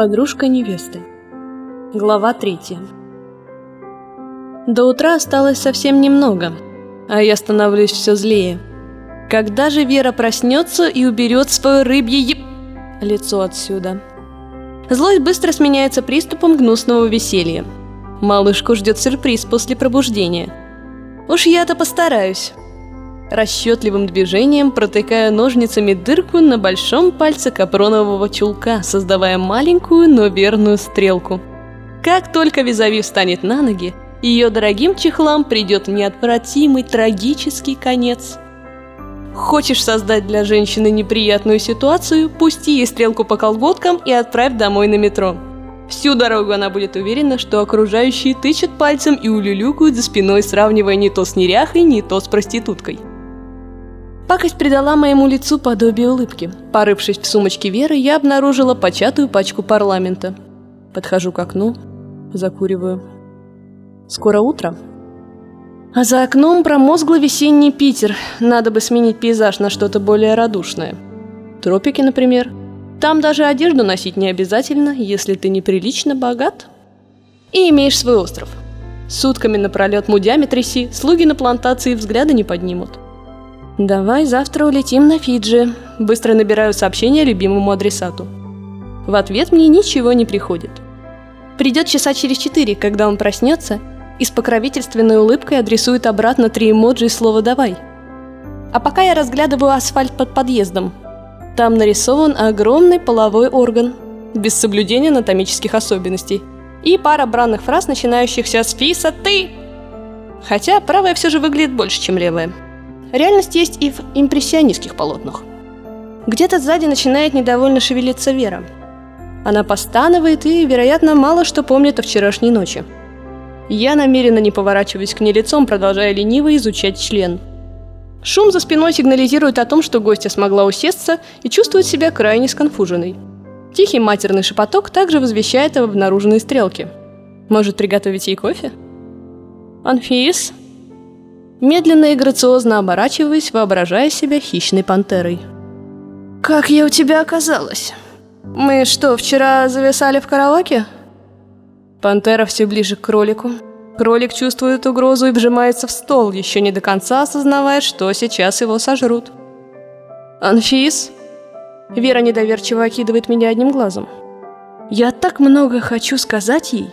Подружка невесты. Глава третья. До утра осталось совсем немного, а я становлюсь все злее. Когда же Вера проснется и уберет свое рыбье еб... лицо отсюда? Злость быстро сменяется приступом гнусного веселья. Малышку ждет сюрприз после пробуждения. Уж я-то постараюсь расчетливым движением протыкая ножницами дырку на большом пальце капронового чулка, создавая маленькую, но верную стрелку. Как только Визави встанет на ноги, ее дорогим чехлам придет неотвратимый трагический конец. Хочешь создать для женщины неприятную ситуацию, пусти ей стрелку по колготкам и отправь домой на метро. Всю дорогу она будет уверена, что окружающие тычут пальцем и улюлюкают за спиной, сравнивая не то с неряхой, не то с проституткой. Пакость придала моему лицу подобие улыбки. Порывшись в сумочке Веры, я обнаружила початую пачку парламента. Подхожу к окну, закуриваю. Скоро утро. А за окном промозглый весенний Питер. Надо бы сменить пейзаж на что-то более радушное. Тропики, например. Там даже одежду носить не обязательно, если ты неприлично богат. И имеешь свой остров. Сутками напролет мудями тряси, слуги на плантации взгляда не поднимут. «Давай завтра улетим на Фиджи», – быстро набираю сообщение любимому адресату. В ответ мне ничего не приходит. Придет часа через четыре, когда он проснется, и с покровительственной улыбкой адресует обратно три эмоджи и слово «давай». А пока я разглядываю асфальт под подъездом. Там нарисован огромный половой орган, без соблюдения анатомических особенностей, и пара бранных фраз, начинающихся с «фиса ты». Хотя правая все же выглядит больше, чем левая. Реальность есть и в импрессионистских полотнах. Где-то сзади начинает недовольно шевелиться Вера. Она постанывает и, вероятно, мало что помнит о вчерашней ночи. Я намеренно не поворачиваюсь к ней лицом, продолжая лениво изучать член. Шум за спиной сигнализирует о том, что гостья смогла усесться и чувствует себя крайне сконфуженной. Тихий матерный шепоток также возвещает об обнаруженной стрелке. Может, приготовить ей кофе? «Анфис?» Медленно и грациозно оборачиваясь, воображая себя хищной пантерой. «Как я у тебя оказалась? Мы что, вчера зависали в караоке?» Пантера все ближе к кролику. Кролик чувствует угрозу и вжимается в стол, еще не до конца осознавая, что сейчас его сожрут. «Анфис?» Вера недоверчиво окидывает меня одним глазом. «Я так много хочу сказать ей,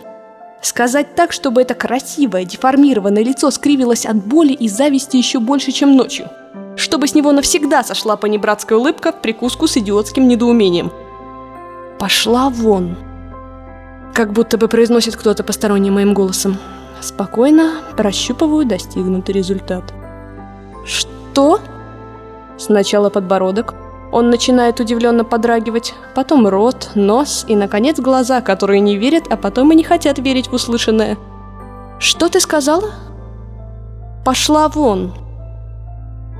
Сказать так, чтобы это красивое, деформированное лицо скривилось от боли и зависти еще больше, чем ночью. Чтобы с него навсегда сошла понебратская улыбка в прикуску с идиотским недоумением. «Пошла вон!» Как будто бы произносит кто-то посторонним моим голосом. Спокойно прощупываю достигнутый результат. «Что?» Сначала подбородок, он начинает удивленно подрагивать, потом рот, нос и, наконец, глаза, которые не верят, а потом и не хотят верить в услышанное. «Что ты сказала?» «Пошла вон!»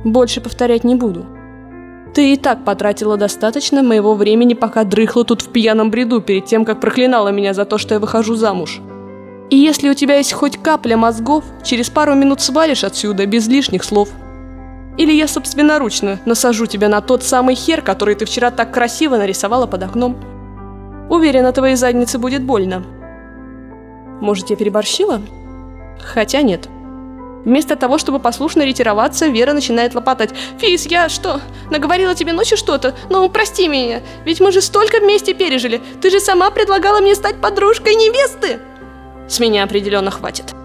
Больше повторять не буду. Ты и так потратила достаточно моего времени, пока дрыхла тут в пьяном бреду перед тем, как проклинала меня за то, что я выхожу замуж. И если у тебя есть хоть капля мозгов, через пару минут свалишь отсюда без лишних слов. Или я собственноручно насажу тебя на тот самый хер, который ты вчера так красиво нарисовала под окном. Уверена, твоей заднице будет больно. Может, я переборщила? Хотя нет. Вместо того, чтобы послушно ретироваться, Вера начинает лопатать. «Физ, я что, наговорила тебе ночью что-то? Ну, прости меня, ведь мы же столько вместе пережили. Ты же сама предлагала мне стать подружкой невесты!» С меня определенно хватит.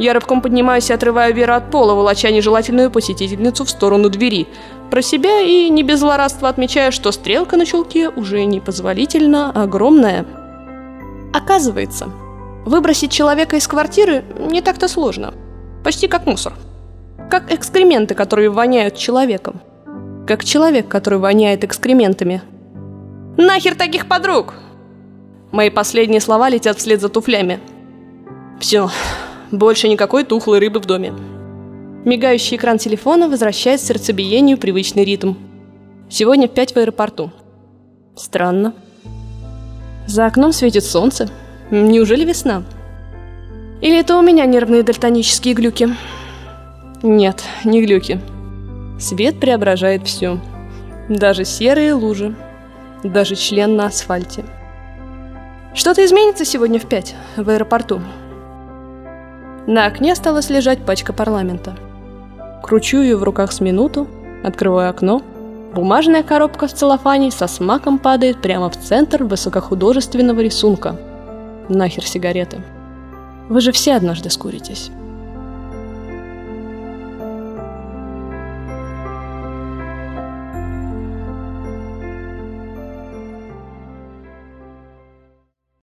Я рывком поднимаюсь и отрываю Веру от пола, волоча нежелательную посетительницу в сторону двери. Про себя и не без злорадства отмечаю, что стрелка на чулке уже непозволительно огромная. Оказывается, выбросить человека из квартиры не так-то сложно. Почти как мусор. Как экскременты, которые воняют человеком. Как человек, который воняет экскрементами. «Нахер таких подруг!» Мои последние слова летят вслед за туфлями. Все, больше никакой тухлой рыбы в доме. Мигающий экран телефона возвращает сердцебиению привычный ритм. Сегодня в пять в аэропорту. Странно. За окном светит солнце. Неужели весна? Или это у меня нервные дальтонические глюки? Нет, не глюки. Свет преображает все. Даже серые лужи. Даже член на асфальте. Что-то изменится сегодня в пять в аэропорту. На окне осталась лежать пачка парламента. Кручу ее в руках с минуту, открываю окно. Бумажная коробка в целлофане со смаком падает прямо в центр высокохудожественного рисунка. Нахер сигареты. Вы же все однажды скуритесь.